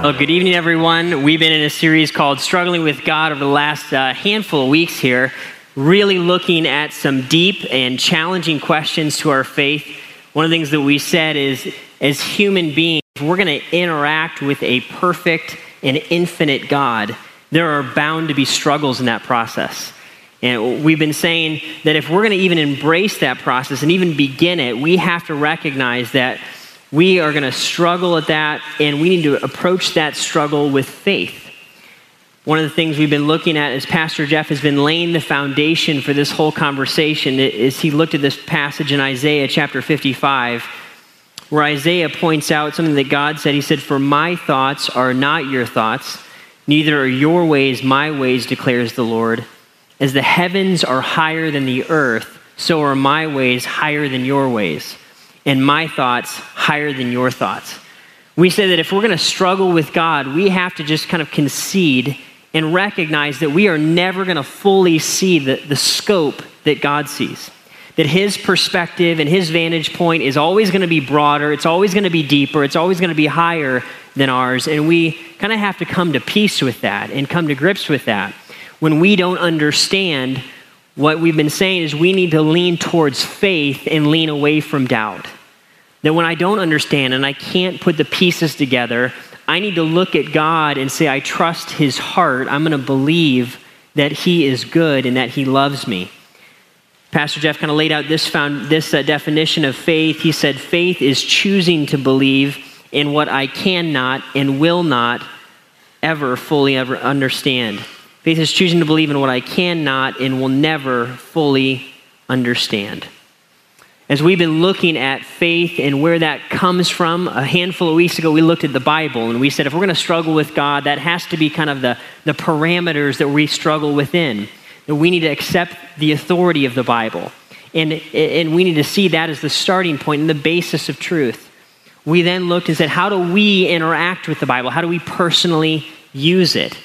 Well, good evening, everyone. We've been in a series called Struggling with God over the last uh, handful of weeks here, really looking at some deep and challenging questions to our faith. One of the things that we said is, as human beings, we're going to interact with a perfect and infinite God. There are bound to be struggles in that process. And we've been saying that if we're going to even embrace that process and even begin it, we have to recognize that we are going to struggle at that, and we need to approach that struggle with faith. One of the things we've been looking at as Pastor Jeff has been laying the foundation for this whole conversation is he looked at this passage in Isaiah chapter 55, where Isaiah points out something that God said. He said, For my thoughts are not your thoughts, neither are your ways my ways, declares the Lord. As the heavens are higher than the earth, so are my ways higher than your ways and my thoughts higher than your thoughts. We say that if we're going to struggle with God, we have to just kind of concede and recognize that we are never going to fully see the, the scope that God sees. That his perspective and his vantage point is always going to be broader, it's always going to be deeper, it's always going to be higher than ours. And we kind of have to come to peace with that and come to grips with that. When we don't understand, what we've been saying is we need to lean towards faith and lean away from doubt. That when I don't understand and I can't put the pieces together, I need to look at God and say, I trust his heart. I'm going to believe that he is good and that he loves me. Pastor Jeff kind of laid out this, found, this uh, definition of faith. He said, faith is choosing to believe in what I cannot and will not ever fully ever understand. Faith is choosing to believe in what I cannot and will never fully understand. As we've been looking at faith and where that comes from, a handful of weeks ago we looked at the Bible and we said if we're going to struggle with God, that has to be kind of the, the parameters that we struggle within. That we need to accept the authority of the Bible. And, and we need to see that as the starting point and the basis of truth. We then looked and said, how do we interact with the Bible? How do we personally use it?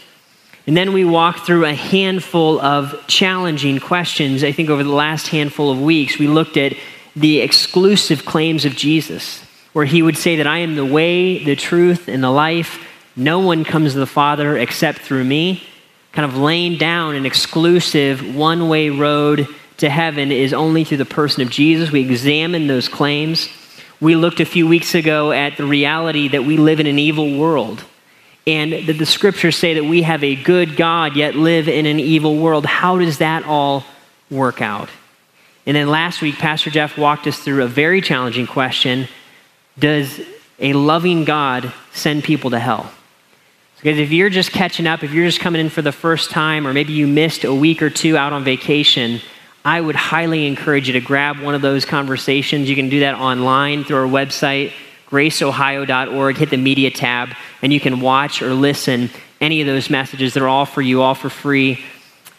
And then we walked through a handful of challenging questions. I think over the last handful of weeks, we looked at the exclusive claims of Jesus, where he would say that I am the way, the truth, and the life. No one comes to the Father except through me. Kind of laying down an exclusive one way road to heaven is only through the person of Jesus. We examined those claims. We looked a few weeks ago at the reality that we live in an evil world and that the scriptures say that we have a good God yet live in an evil world. How does that all work out? And then last week, Pastor Jeff walked us through a very challenging question Does a loving God send people to hell? Because if you're just catching up, if you're just coming in for the first time, or maybe you missed a week or two out on vacation, I would highly encourage you to grab one of those conversations. You can do that online through our website, graceohio.org. Hit the media tab, and you can watch or listen any of those messages. They're all for you, all for free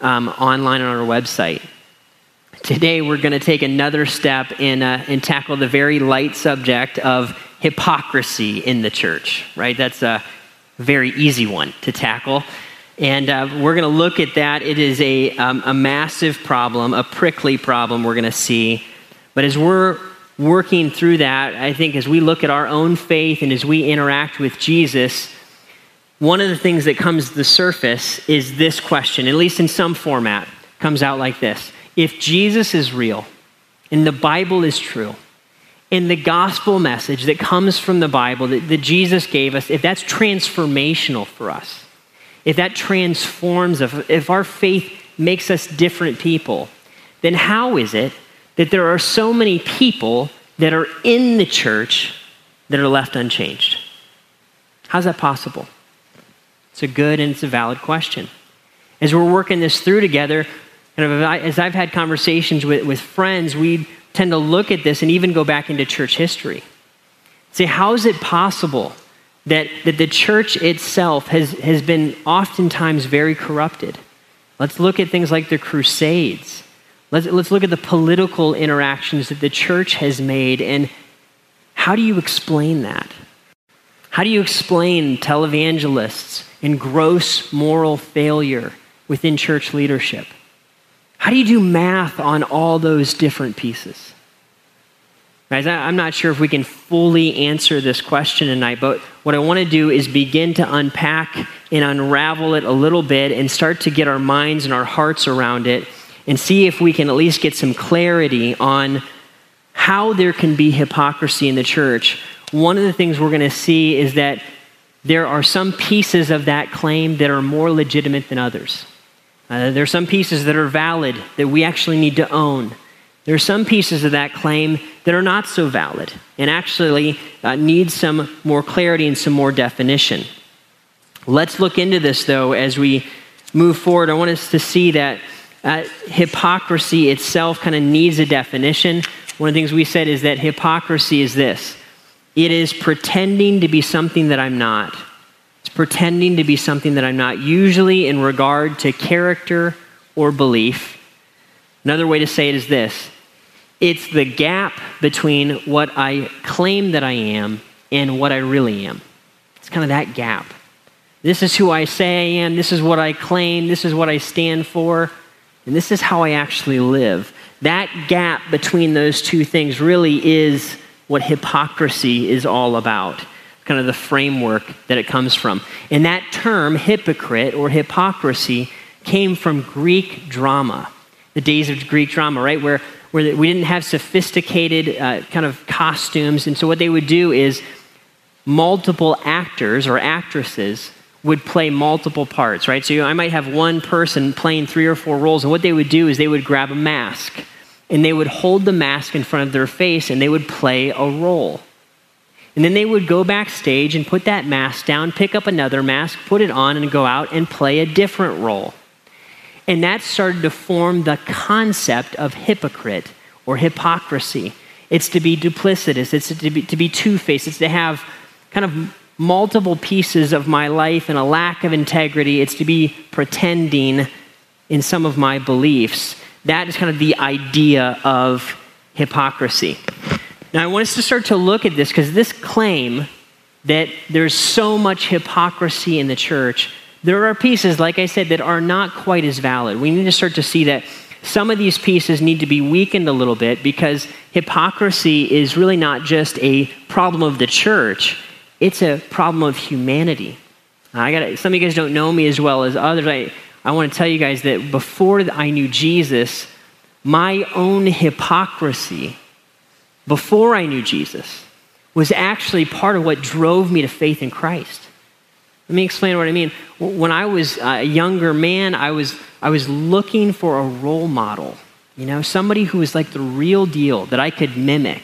um, online on our website. Today, we're going to take another step in, uh, and tackle the very light subject of hypocrisy in the church, right? That's a very easy one to tackle. And uh, we're going to look at that. It is a, um, a massive problem, a prickly problem we're going to see. But as we're working through that, I think as we look at our own faith and as we interact with Jesus, one of the things that comes to the surface is this question, at least in some format, comes out like this. If Jesus is real and the Bible is true, and the gospel message that comes from the Bible that, that Jesus gave us, if that's transformational for us, if that transforms us, if our faith makes us different people, then how is it that there are so many people that are in the church that are left unchanged? How's that possible? It's a good and it's a valid question. As we're working this through together, and as I've had conversations with, with friends, we tend to look at this and even go back into church history. Say, how is it possible that, that the church itself has, has been oftentimes very corrupted? Let's look at things like the Crusades. Let's, let's look at the political interactions that the church has made, and how do you explain that? How do you explain televangelists and gross moral failure within church leadership? How do you do math on all those different pieces? Guys, I'm not sure if we can fully answer this question tonight, but what I want to do is begin to unpack and unravel it a little bit and start to get our minds and our hearts around it and see if we can at least get some clarity on how there can be hypocrisy in the church. One of the things we're going to see is that there are some pieces of that claim that are more legitimate than others. Uh, there are some pieces that are valid that we actually need to own. There are some pieces of that claim that are not so valid and actually uh, need some more clarity and some more definition. Let's look into this, though, as we move forward. I want us to see that uh, hypocrisy itself kind of needs a definition. One of the things we said is that hypocrisy is this it is pretending to be something that I'm not. It's pretending to be something that I'm not, usually in regard to character or belief. Another way to say it is this it's the gap between what I claim that I am and what I really am. It's kind of that gap. This is who I say I am, this is what I claim, this is what I stand for, and this is how I actually live. That gap between those two things really is what hypocrisy is all about, kind of the framework that it comes from. And that term, hypocrite or hypocrisy, came from Greek drama, the days of Greek drama, right? Where, where we didn't have sophisticated uh, kind of costumes. And so what they would do is multiple actors or actresses would play multiple parts, right? So I might have one person playing three or four roles, and what they would do is they would grab a mask and they would hold the mask in front of their face and they would play a role. And then they would go backstage and put that mask down, pick up another mask, put it on, and go out and play a different role. And that started to form the concept of hypocrite or hypocrisy. It's to be duplicitous, it's to be, to be two faced, it's to have kind of multiple pieces of my life and a lack of integrity, it's to be pretending in some of my beliefs. That is kind of the idea of hypocrisy. Now, I want us to start to look at this because this claim that there's so much hypocrisy in the church, there are pieces, like I said, that are not quite as valid. We need to start to see that some of these pieces need to be weakened a little bit because hypocrisy is really not just a problem of the church, it's a problem of humanity. I got some of you guys don't know me as well as others. I, I want to tell you guys that before I knew Jesus, my own hypocrisy, before I knew Jesus, was actually part of what drove me to faith in Christ. Let me explain what I mean. When I was a younger man, I was, I was looking for a role model, you know, somebody who was like the real deal that I could mimic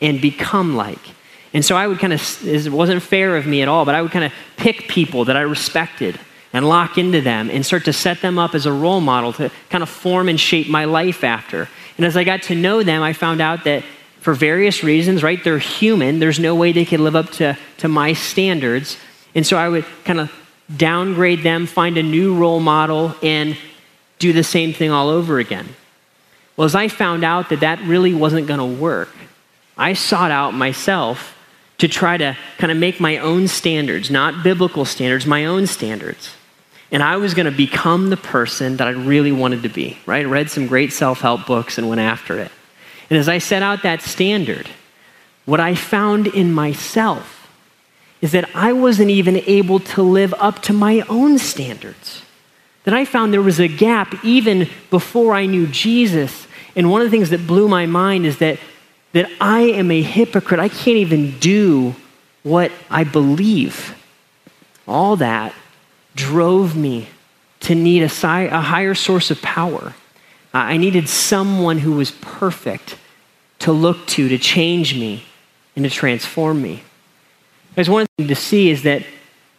and become like. And so I would kind of, it wasn't fair of me at all, but I would kind of pick people that I respected and lock into them and start to set them up as a role model to kind of form and shape my life after. And as I got to know them, I found out that for various reasons, right, they're human. There's no way they could live up to, to my standards. And so I would kind of downgrade them, find a new role model, and do the same thing all over again. Well, as I found out that that really wasn't going to work, I sought out myself to try to kind of make my own standards, not biblical standards, my own standards. And I was going to become the person that I really wanted to be, right? Read some great self help books and went after it. And as I set out that standard, what I found in myself is that I wasn't even able to live up to my own standards. That I found there was a gap even before I knew Jesus. And one of the things that blew my mind is that, that I am a hypocrite. I can't even do what I believe. All that drove me to need a, si- a higher source of power. I needed someone who was perfect to look to, to change me, and to transform me. There's one thing to see is that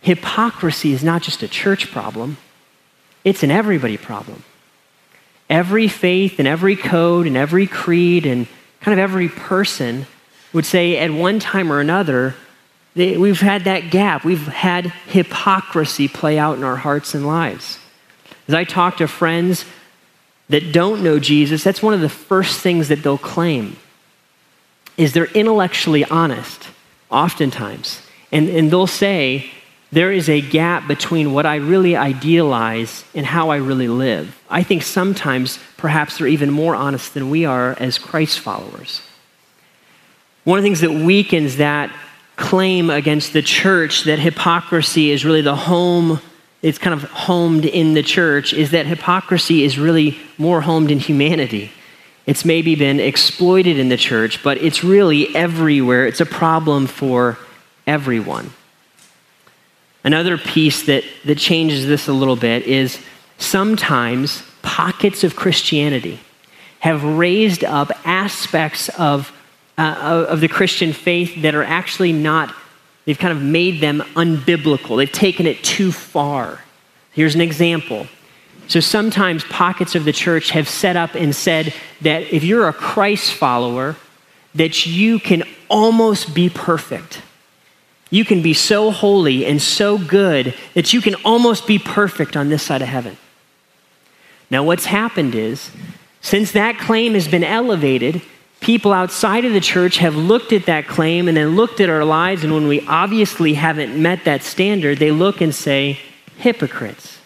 hypocrisy is not just a church problem, it's an everybody problem. Every faith and every code and every creed and kind of every person would say at one time or another, they, we've had that gap. We've had hypocrisy play out in our hearts and lives. As I talk to friends that don't know Jesus, that's one of the first things that they'll claim is they're intellectually honest, oftentimes. And, and they'll say, there is a gap between what I really idealize and how I really live. I think sometimes perhaps they're even more honest than we are as Christ followers. One of the things that weakens that claim against the church that hypocrisy is really the home, it's kind of homed in the church, is that hypocrisy is really more homed in humanity. It's maybe been exploited in the church, but it's really everywhere. It's a problem for everyone. Another piece that, that changes this a little bit is sometimes pockets of Christianity have raised up aspects of, uh, of the Christian faith that are actually not, they've kind of made them unbiblical. They've taken it too far. Here's an example. So sometimes pockets of the church have set up and said that if you're a Christ follower, that you can almost be perfect. You can be so holy and so good that you can almost be perfect on this side of heaven. Now, what's happened is, since that claim has been elevated, people outside of the church have looked at that claim and then looked at our lives, and when we obviously haven't met that standard, they look and say, hypocrites.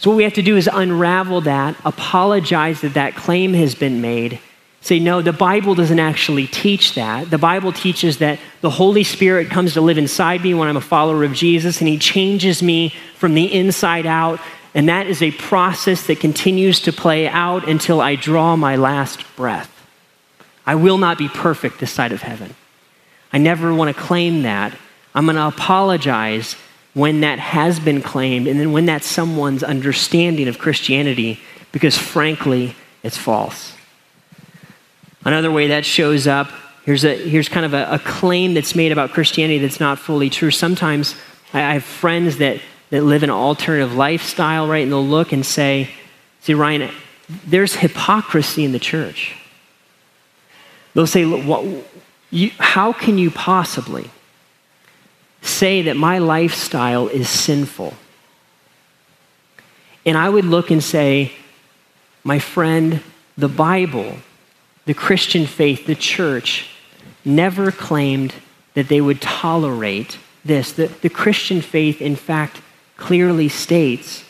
So, what we have to do is unravel that, apologize that that claim has been made, say, no, the Bible doesn't actually teach that. The Bible teaches that the Holy Spirit comes to live inside me when I'm a follower of Jesus, and He changes me from the inside out and that is a process that continues to play out until I draw my last breath. I will not be perfect this side of heaven. I never want to claim that. I'm going to apologize when that has been claimed and then when that's someone's understanding of Christianity, because frankly, it's false. Another way that shows up here's, a, here's kind of a, a claim that's made about Christianity that's not fully true. Sometimes I have friends that that live an alternative lifestyle, right? And they'll look and say, see, Ryan, there's hypocrisy in the church. They'll say, what, you, how can you possibly say that my lifestyle is sinful? And I would look and say, my friend, the Bible, the Christian faith, the church, never claimed that they would tolerate this. The, the Christian faith, in fact, clearly states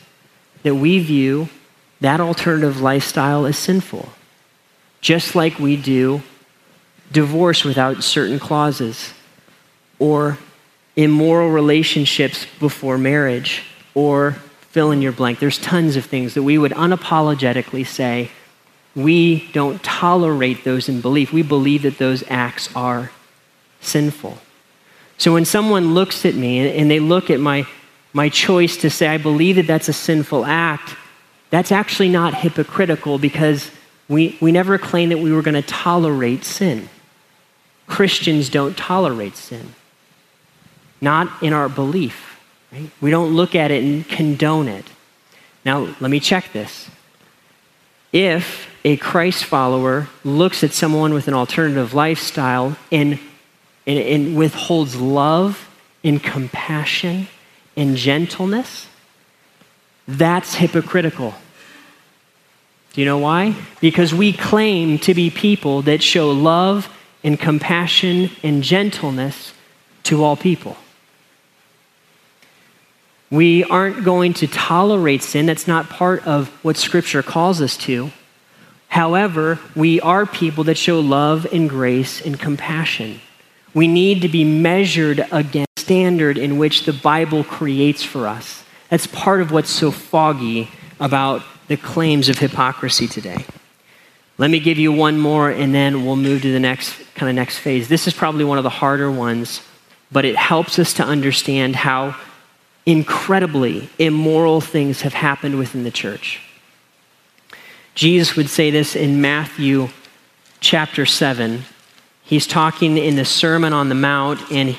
that we view that alternative lifestyle as sinful, just like we do divorce without certain clauses, or immoral relationships before marriage, or fill in your blank. There's tons of things that we would unapologetically say we don't tolerate those in belief. We believe that those acts are sinful. So when someone looks at me and they look at my my choice to say, I believe that that's a sinful act, that's actually not hypocritical because we, we never claimed that we were going to tolerate sin. Christians don't tolerate sin, not in our belief. Right? We don't look at it and condone it. Now, let me check this. If a Christ follower looks at someone with an alternative lifestyle and, and, and withholds love and compassion and gentleness, that's hypocritical. Do you know why? Because we claim to be people that show love and compassion and gentleness to all people. We aren't going to tolerate sin. That's not part of what Scripture calls us to. However, we are people that show love and grace and compassion. We need to be measured against the standard in which the Bible creates for us. That's part of what's so foggy about the claims of hypocrisy today. Let me give you one more and then we'll move to the next kind of next phase. This is probably one of the harder ones, but it helps us to understand how incredibly immoral things have happened within the church. Jesus would say this in Matthew chapter 7. He's talking in the Sermon on the Mount and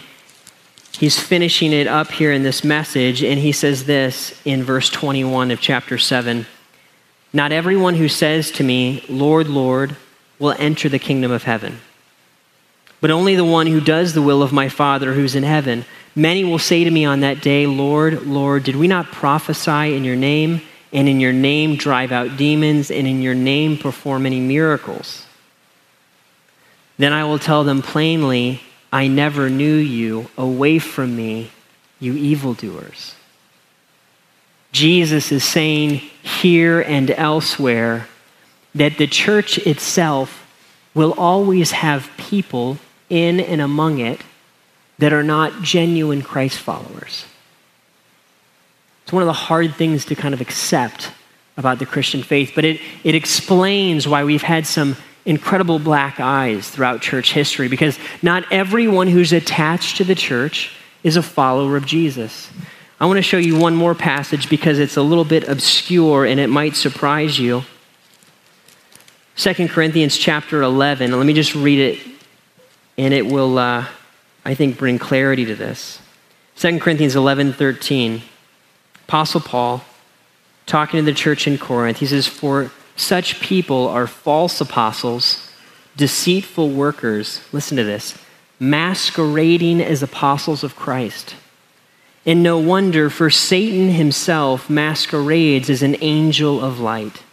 he's finishing it up here in this message, and he says this in verse 21 of chapter 7 Not everyone who says to me, Lord, Lord, will enter the kingdom of heaven, but only the one who does the will of my Father who's in heaven. Many will say to me on that day, Lord, Lord, did we not prophesy in your name, and in your name drive out demons, and in your name perform many miracles? Then I will tell them plainly, I never knew you. Away from me, you evildoers. Jesus is saying here and elsewhere that the church itself will always have people in and among it that are not genuine Christ followers. It's one of the hard things to kind of accept about the Christian faith, but it, it explains why we've had some incredible black eyes throughout church history because not everyone who's attached to the church is a follower of Jesus. I want to show you one more passage because it's a little bit obscure and it might surprise you. 2 Corinthians chapter 11. Let me just read it, and it will, uh, I think, bring clarity to this. 2 Corinthians 11 13. Apostle Paul, talking to the church in Corinth, he says, For such people are false apostles, deceitful workers. Listen to this masquerading as apostles of Christ. And no wonder, for Satan himself masquerades as an angel of light.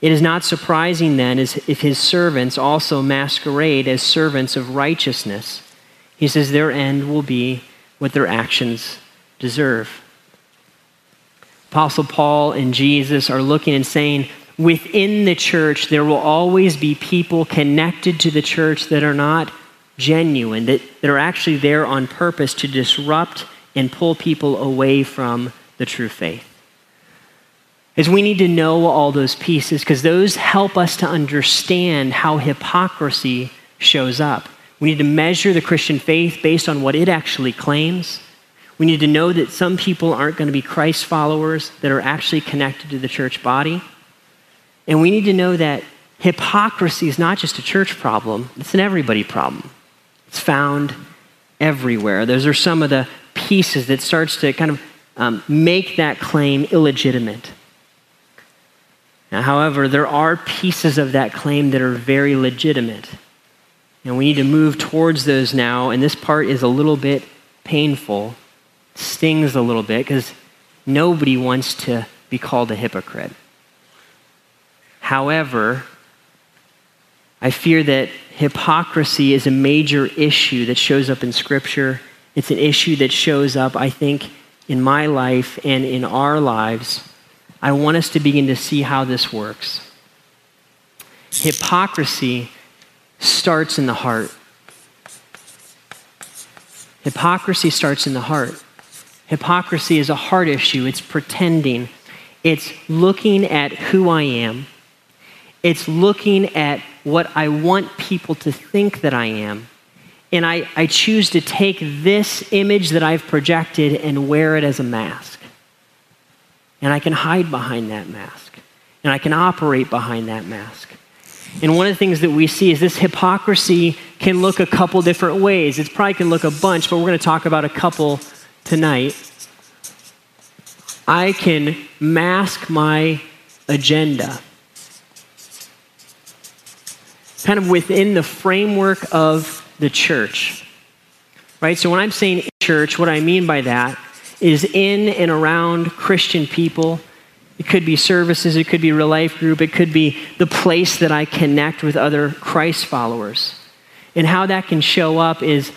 It is not surprising then if his servants also masquerade as servants of righteousness. He says their end will be what their actions deserve. Apostle Paul and Jesus are looking and saying, within the church, there will always be people connected to the church that are not genuine, that, that are actually there on purpose to disrupt and pull people away from the true faith. Is we need to know all those pieces because those help us to understand how hypocrisy shows up. We need to measure the Christian faith based on what it actually claims. We need to know that some people aren't going to be Christ followers that are actually connected to the church body. And we need to know that hypocrisy is not just a church problem, it's an everybody problem. It's found everywhere. Those are some of the pieces that starts to kind of um, make that claim illegitimate. Now, however, there are pieces of that claim that are very legitimate. And we need to move towards those now. And this part is a little bit painful, stings a little bit, because nobody wants to be called a hypocrite. However, I fear that hypocrisy is a major issue that shows up in Scripture. It's an issue that shows up, I think, in my life and in our lives. I want us to begin to see how this works. Hypocrisy starts in the heart. Hypocrisy starts in the heart. Hypocrisy is a heart issue. It's pretending. It's looking at who I am. It's looking at what I want people to think that I am. And I, I choose to take this image that I've projected and wear it as a mask. And I can hide behind that mask. And I can operate behind that mask. And one of the things that we see is this hypocrisy can look a couple different ways. It probably can look a bunch, but we're going to talk about a couple tonight. I can mask my agenda kind of within the framework of the church. Right? So when I'm saying church, what I mean by that is in and around Christian people. It could be services, it could be real life group, it could be the place that I connect with other Christ followers. And how that can show up is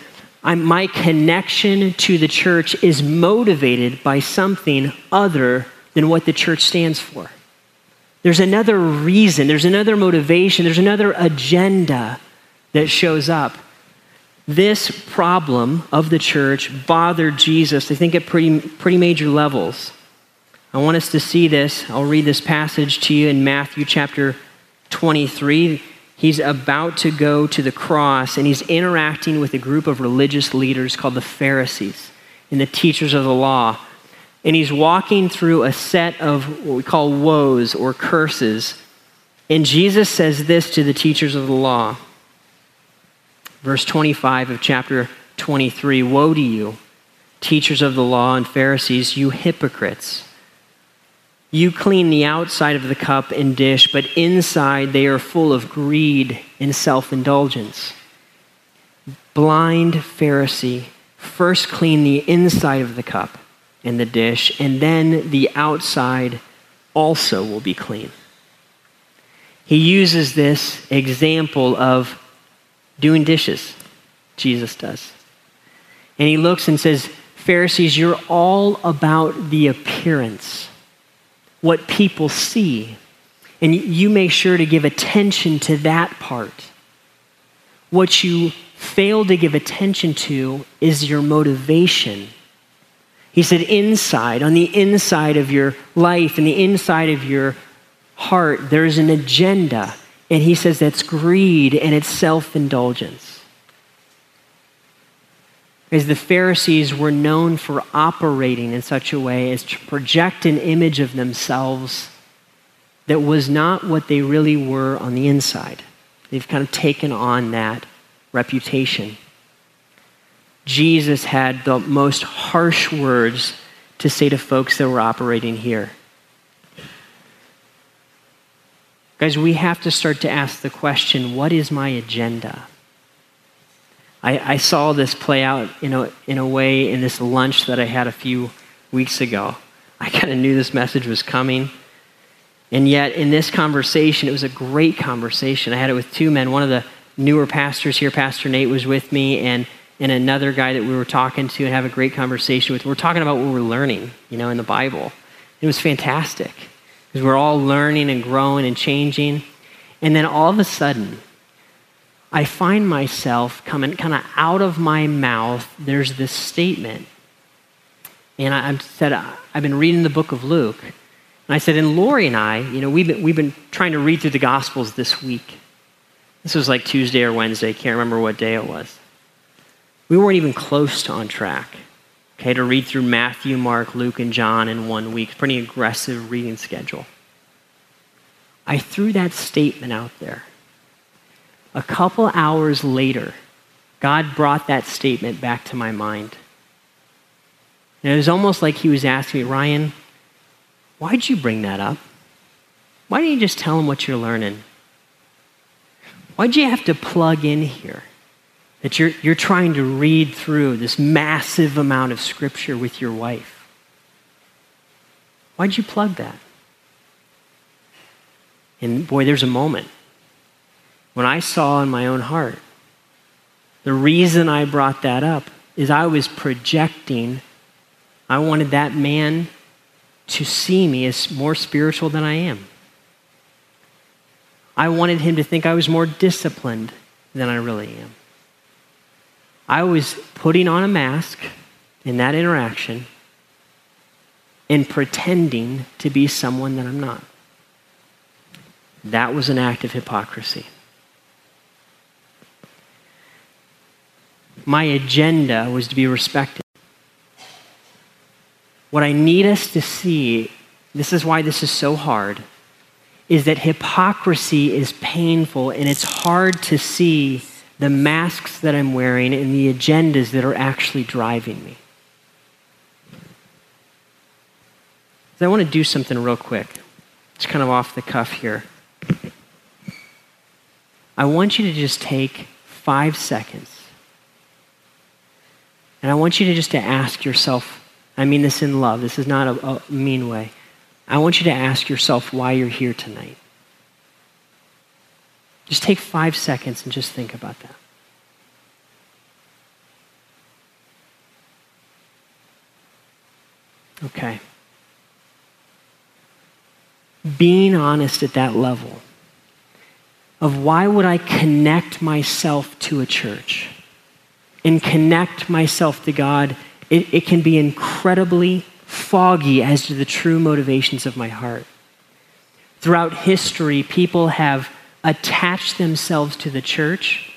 I'm, my connection to the church is motivated by something other than what the church stands for. There's another reason, there's another motivation, there's another agenda that shows up. This problem of the church bothered Jesus, I think, at pretty, pretty major levels. I want us to see this. I'll read this passage to you in Matthew chapter 23. He's about to go to the cross and he's interacting with a group of religious leaders called the Pharisees and the teachers of the law and he's walking through a set of what we call woes or curses. And Jesus says this to the teachers of the law. Verse 25 of chapter 23 Woe to you, teachers of the law and Pharisees, you hypocrites! You clean the outside of the cup and dish, but inside they are full of greed and self indulgence. Blind Pharisee, first clean the inside of the cup and the dish, and then the outside also will be clean. He uses this example of doing dishes, Jesus does. And he looks and says, Pharisees, you're all about the appearance, what people see. And you make sure to give attention to that part. What you fail to give attention to is your motivation. He said, inside, on the inside of your life and the inside of your heart, there's an agenda. And he says that's greed and it's self indulgence. As the Pharisees were known for operating in such a way as to project an image of themselves that was not what they really were on the inside. They've kind of taken on that reputation. Jesus had the most harsh words to say to folks that were operating here. Guys, we have to start to ask the question what is my agenda? I, I, saw this play out in a, in a way in this lunch that I had a few weeks ago. I kind of knew this message was coming. And yet, in this conversation, it was a great conversation. I had it with two men. One of the newer pastors here, Pastor Nate, was with me, and, and another guy that we were talking to and have a great conversation with. We're talking about what we're learning, you know, in the Bible. It was fantastic because we're all learning and growing and changing. And then all of a sudden, I find myself coming kind of out of my mouth. There's this statement. And I, said, uh, I've been reading the book of Luke. And I said, and Lori and I, you know, we've been, we've been trying to read through the Gospels this week. This was like Tuesday or Wednesday, can't remember what day it was. We weren't even close to on track, okay, to read through Matthew, Mark, Luke, and John in one week. Pretty aggressive reading schedule. I threw that statement out there. A couple hours later, God brought that statement back to my mind. And it was almost like he was asking me, Ryan, Why'd you bring that up? Why didn't you just tell them what you're learning? Why'd you have to plug in here that you're, you're trying to read through this massive amount of scripture with your wife? Why'd you plug that? And boy, there's a moment when I saw in my own heart the reason I brought that up is I was projecting, I wanted that man to see me as more spiritual than I am. I wanted him to think I was more disciplined than I really am. I was putting on a mask in that interaction and pretending to be someone that I'm not. That was an act of hypocrisy. My agenda was to be respected. What I need us to see, this is why this is so hard, is that hypocrisy is painful and it's hard to see the masks that I'm wearing and the agendas that are actually driving me. So I want to do something real quick. It's kind of off the cuff here. I want you to just take five seconds. And I want you to just to ask yourself I mean this in love. This is not a, a mean way. I want you to ask yourself why you're here tonight. Just take five seconds and just think about that. Okay. Being honest at that level of why would I connect myself to a church and connect myself to God it, it can be incredibly foggy as to the true motivations of my heart. Throughout history, people have attached themselves to the church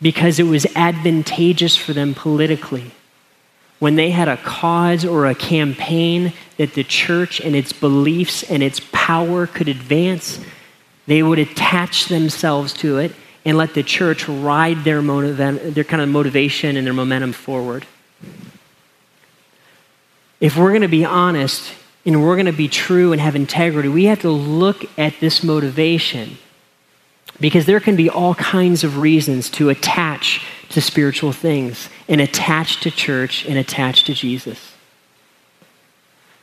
because it was advantageous for them politically. When they had a cause or a campaign that the church and its beliefs and its power could advance, they would attach themselves to it and let the church ride their, motiv- their kind of motivation and their momentum forward if we're going to be honest and we're going to be true and have integrity, we have to look at this motivation because there can be all kinds of reasons to attach to spiritual things and attach to church and attach to Jesus.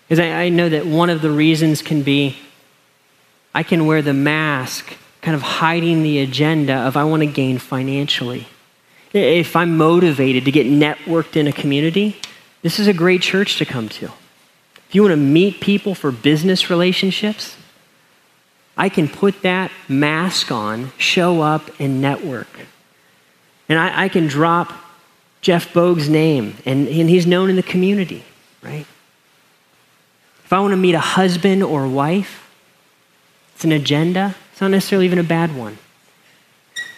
Because I, I know that one of the reasons can be I can wear the mask, kind of hiding the agenda of I want to gain financially. If I'm motivated to get networked in a community, this is a great church to come to. If you want to meet people for business relationships, I can put that mask on, show up, and network. And I, I can drop Jeff Bogue's name, and, and he's known in the community, right? If I want to meet a husband or wife, it's an agenda. It's not necessarily even a bad one.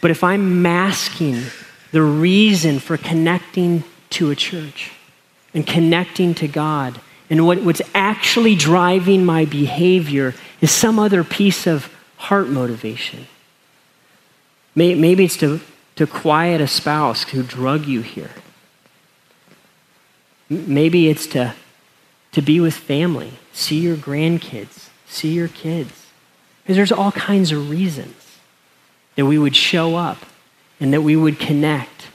But if I'm masking the reason for connecting to a church and connecting to God, and what, what's actually driving my behavior is some other piece of heart motivation. Maybe it's to, to quiet a spouse who drug you here. Maybe it's to, to be with family, see your grandkids, see your kids. Because there's all kinds of reasons that we would show up and that we would connect.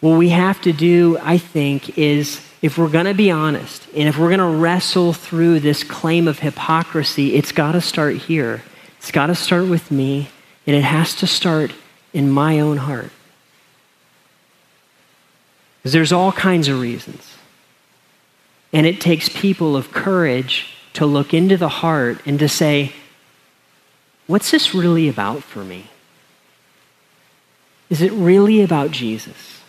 What we have to do, I think, is if we're going to be honest and if we're going to wrestle through this claim of hypocrisy, it's got to start here. It's got to start with me, and it has to start in my own heart. Because there's all kinds of reasons. And it takes people of courage to look into the heart and to say, what's this really about for me? Is it really about Jesus?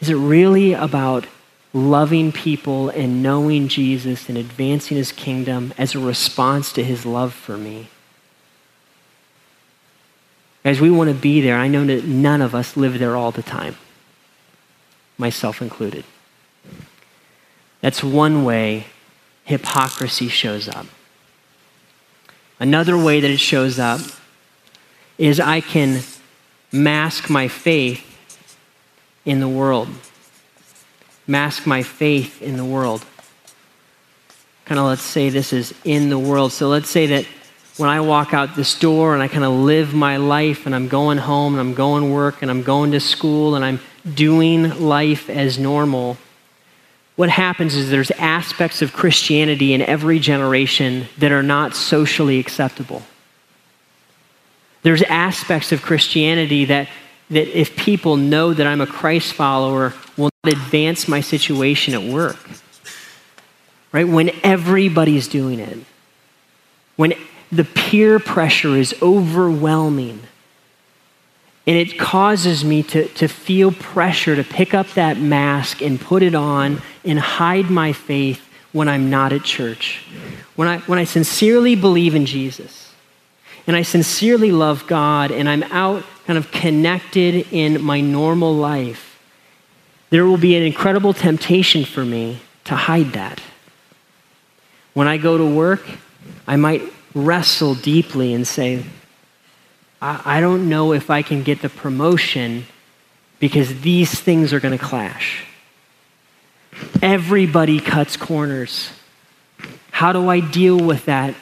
Is it really about loving people and knowing Jesus and advancing his kingdom as a response to his love for me? Guys, we want to be there. I know that none of us live there all the time, myself included. That's one way hypocrisy shows up. Another way that it shows up is I can mask my faith in the world. Mask my faith in the world. Kind of let's say this is in the world. So let's say that when I walk out this door and I kind of live my life and I'm going home and I'm going work and I'm going to school and I'm doing life as normal, what happens is there's aspects of Christianity in every generation that are not socially acceptable. There's aspects of Christianity that, that if people know that I'm a Christ follower, will not advance my situation at work. Right? When everybody's doing it. When the peer pressure is overwhelming. And it causes me to, to feel pressure to pick up that mask and put it on and hide my faith when I'm not at church. When I, when I sincerely believe in Jesus and I sincerely love God and I'm out kind of connected in my normal life, there will be an incredible temptation for me to hide that. When I go to work, I might wrestle deeply and say, I, I don't know if I can get the promotion because these things are going to clash. Everybody cuts corners. How do I deal with that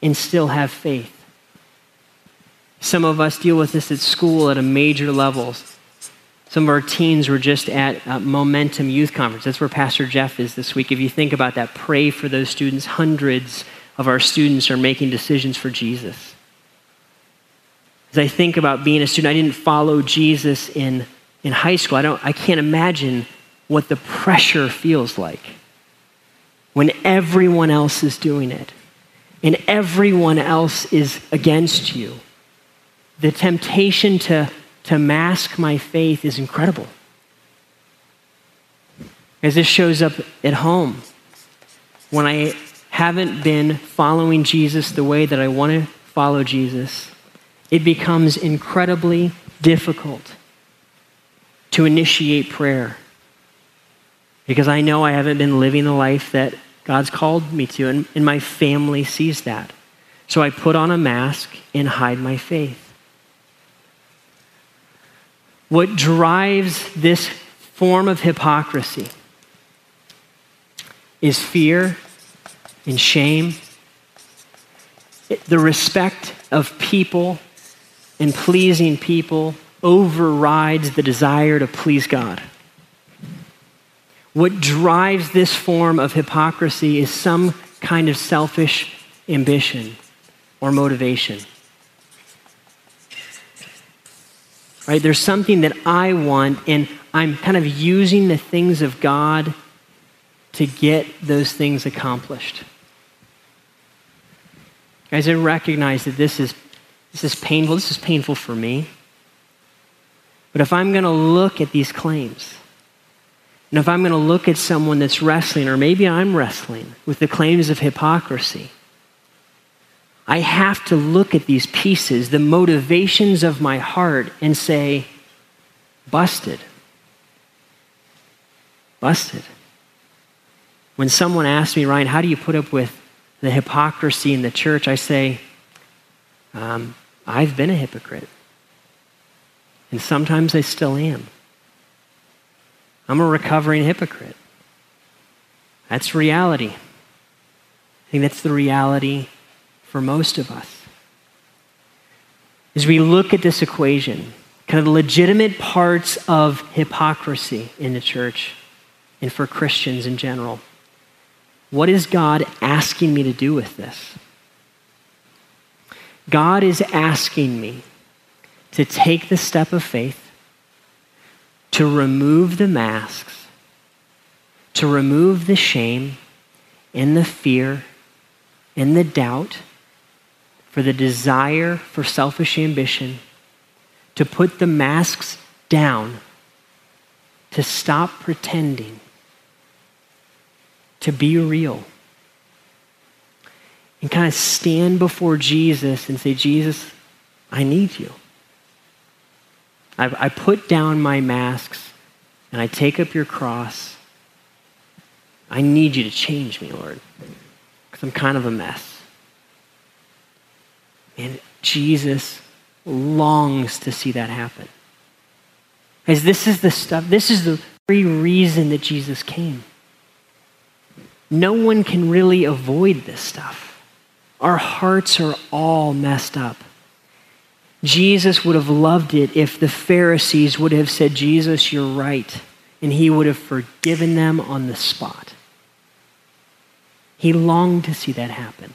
and still have faith? Some of us deal with this at school at a major level. Some of our teens were just at Momentum Youth Conference. That's where Pastor Jeff is this week. If you think about that, pray for those students. Hundreds of our students are making decisions for Jesus. As I think about being a student, I didn't follow Jesus in, in high school. I, don't, I can't imagine what the pressure feels like when everyone else is doing it and everyone else is against you. The temptation to, to mask my faith is incredible. As this shows up at home, when I haven't been following Jesus the way that I want to follow Jesus, it becomes incredibly difficult to initiate prayer because I know I haven't been living the life that God's called me to, and, and my family sees that. So I put on a mask and hide my faith. What drives this form of hypocrisy is fear and shame, the respect of people and pleasing people overrides the desire to please God. What drives this form of hypocrisy is some kind of selfish ambition or motivation. Right? There's something that I want, and I'm kind of using the things of God to get those things accomplished. Guys, I recognize that this is, this is painful. This is painful for me. But if I'm going to look at these claims, and if I'm going to look at someone that's wrestling, or maybe I'm wrestling with the claims of hypocrisy, I have to look at these pieces, the motivations of my heart, and say, busted. Busted. When someone asks me, Ryan, how do you put up with the hypocrisy in the church? I say, um, I've been a hypocrite. And sometimes I still am. I'm a recovering hypocrite. That's reality. I think that's the reality for most of us. As we look at this equation, kind of the legitimate parts of hypocrisy in the church and for Christians in general, what is God asking me to do with this? God is asking me to take the step of faith, to remove the masks, to remove the shame and the fear and the doubt for the desire for selfish ambition, to put the masks down, to stop pretending, to be real, and kind of stand before Jesus and say, Jesus, I need you. I, I put down my masks and I take up your cross. I need you to change me, Lord, because I'm kind of a mess. And Jesus longs to see that happen. As this is the stuff, this is the very reason that Jesus came. No one can really avoid this stuff. Our hearts are all messed up. Jesus would have loved it if the Pharisees would have said, Jesus, you're right, and he would have forgiven them on the spot. He longed to see that happen.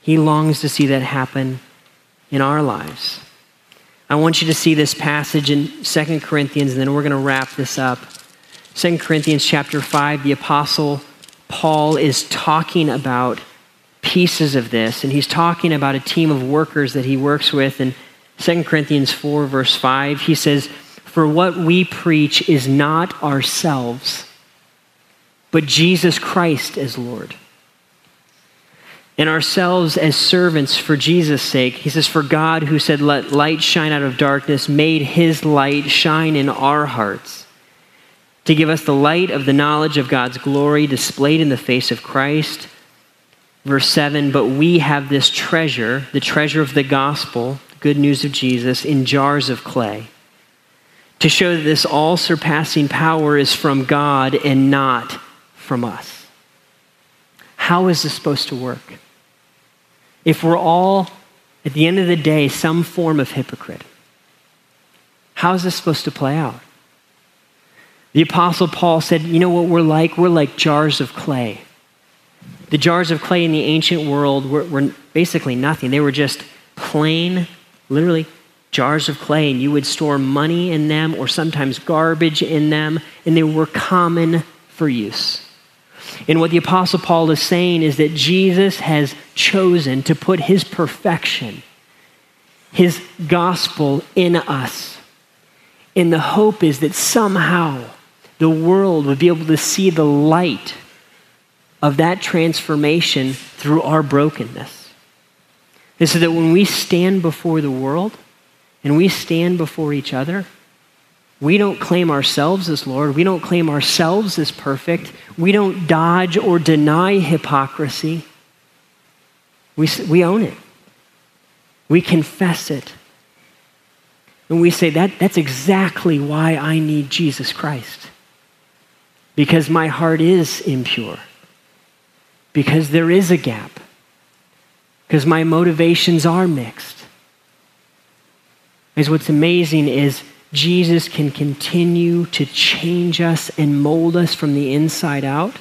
He longs to see that happen in our lives. I want you to see this passage in 2 Corinthians, and then we're going to wrap this up. 2 Corinthians chapter 5, the apostle Paul is talking about pieces of this, and he's talking about a team of workers that he works with. In 2 Corinthians 4, verse 5, he says, For what we preach is not ourselves, but Jesus Christ as Lord and ourselves as servants for Jesus' sake. He says, For God, who said, Let light shine out of darkness, made his light shine in our hearts to give us the light of the knowledge of God's glory displayed in the face of Christ. Verse 7 But we have this treasure, the treasure of the gospel, good news of Jesus, in jars of clay, to show that this all surpassing power is from God and not from us. How is this supposed to work? if we're all, at the end of the day, some form of hypocrite? How is this supposed to play out? The Apostle Paul said, You know what we're like? We're like jars of clay. The jars of clay in the ancient world were, were basically nothing. They were just plain, literally, jars of clay, and you would store money in them or sometimes garbage in them, and they were common for use. And what the Apostle Paul is saying is that Jesus has chosen to put his perfection, his gospel in us. And the hope is that somehow the world would be able to see the light of that transformation through our brokenness. And that when we stand before the world and we stand before each other, we don't claim ourselves as Lord. We don't claim ourselves as perfect. We don't dodge or deny hypocrisy. We, we own it. We confess it. And we say, that, that's exactly why I need Jesus Christ. Because my heart is impure. Because there is a gap. Because my motivations are mixed. Because what's amazing is Jesus can continue to change us and mold us from the inside out,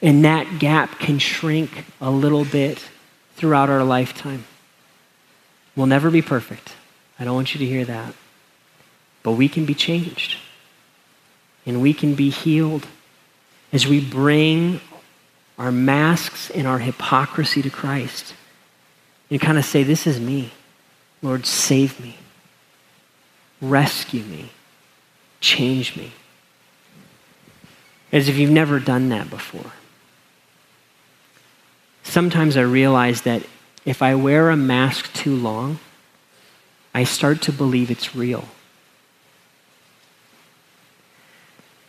and that gap can shrink a little bit throughout our lifetime. We'll never be perfect. I don't want you to hear that. But we can be changed, and we can be healed as we bring our masks and our hypocrisy to Christ and kind of say, This is me. Lord, save me. rescue me, change me. As if you've never done that before. Sometimes I realize that if I wear a mask too long, I start to believe it's real.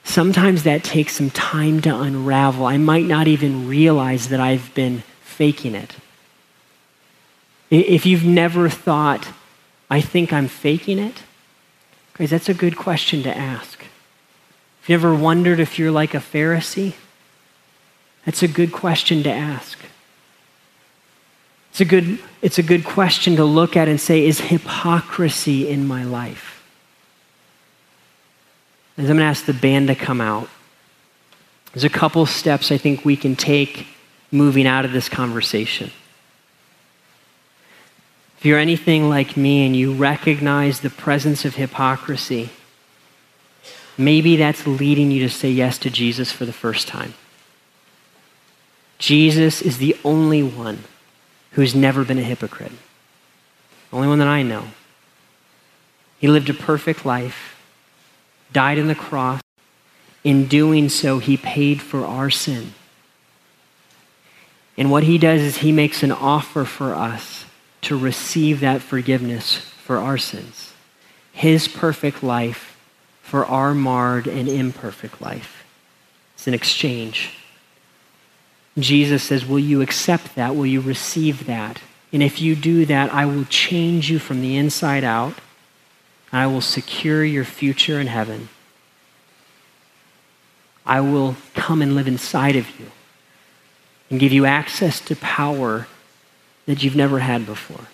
Sometimes that takes some time to unravel. I might not even realize that I've been faking it. If you've never thought, I think I'm faking it, guys, that's a good question to ask. If you ever wondered if you're like a Pharisee, that's a good question to ask. It's a good, it's a good question to look at and say, is hypocrisy in my life? I'm going to ask the band to come out, there's a couple steps I think we can take moving out of this conversation. If you're anything like me and you recognize the presence of hypocrisy, maybe that's leading you to say yes to Jesus for the first time. Jesus is the only one who's never been a hypocrite. The only one that I know. He lived a perfect life, died on the cross. In doing so, he paid for our sin. And what he does is he makes an offer for us to receive that forgiveness for our sins. His perfect life for our marred and imperfect life. It's an exchange. Jesus says, Will you accept that? Will you receive that? And if you do that, I will change you from the inside out. I will secure your future in heaven. I will come and live inside of you and give you access to power that you've never had before.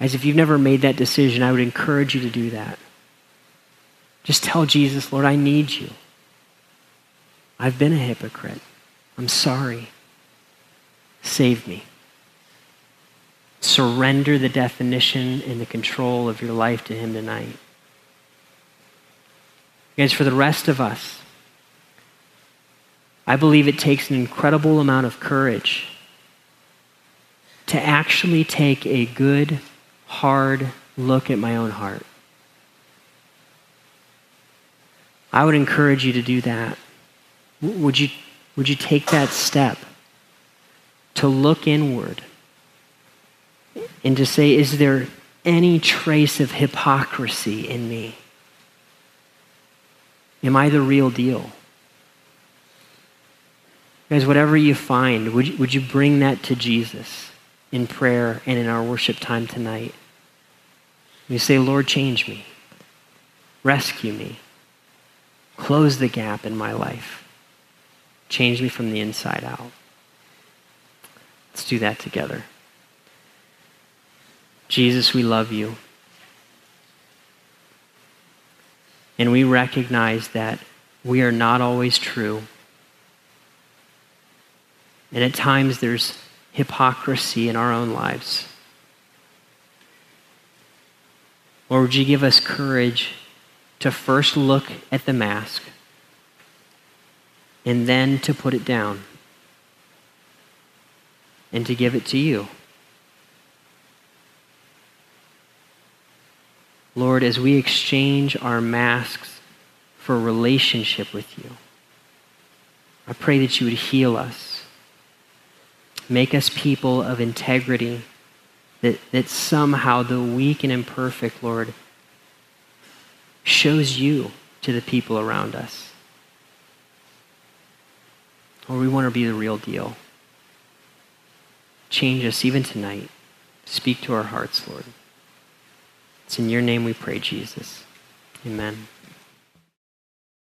As if you've never made that decision, I would encourage you to do that. Just tell Jesus, Lord, I need you. I've been a hypocrite. I'm sorry. Save me. Surrender the definition and the control of your life to Him tonight. Guys, for the rest of us, I believe it takes an incredible amount of courage to actually take a good, hard look at my own heart. I would encourage you to do that. Would you, would you take that step to look inward and to say, is there any trace of hypocrisy in me? Am I the real deal? Guys, whatever you find, would you, would you bring that to Jesus in prayer and in our worship time tonight? You say, Lord, change me, rescue me, close the gap in my life. Change me from the inside out. Let's do that together. Jesus, we love you. And we recognize that we are not always true. And at times there's hypocrisy in our own lives. Or would you give us courage to first look at the mask? and then to put it down and to give it to you. Lord, as we exchange our masks for relationship with you, I pray that you would heal us. Make us people of integrity, that, that somehow the weak and imperfect, Lord, shows you to the people around us. Or we want to be the real deal. Change us even tonight. Speak to our hearts, Lord. It's in your name we pray, Jesus. Amen.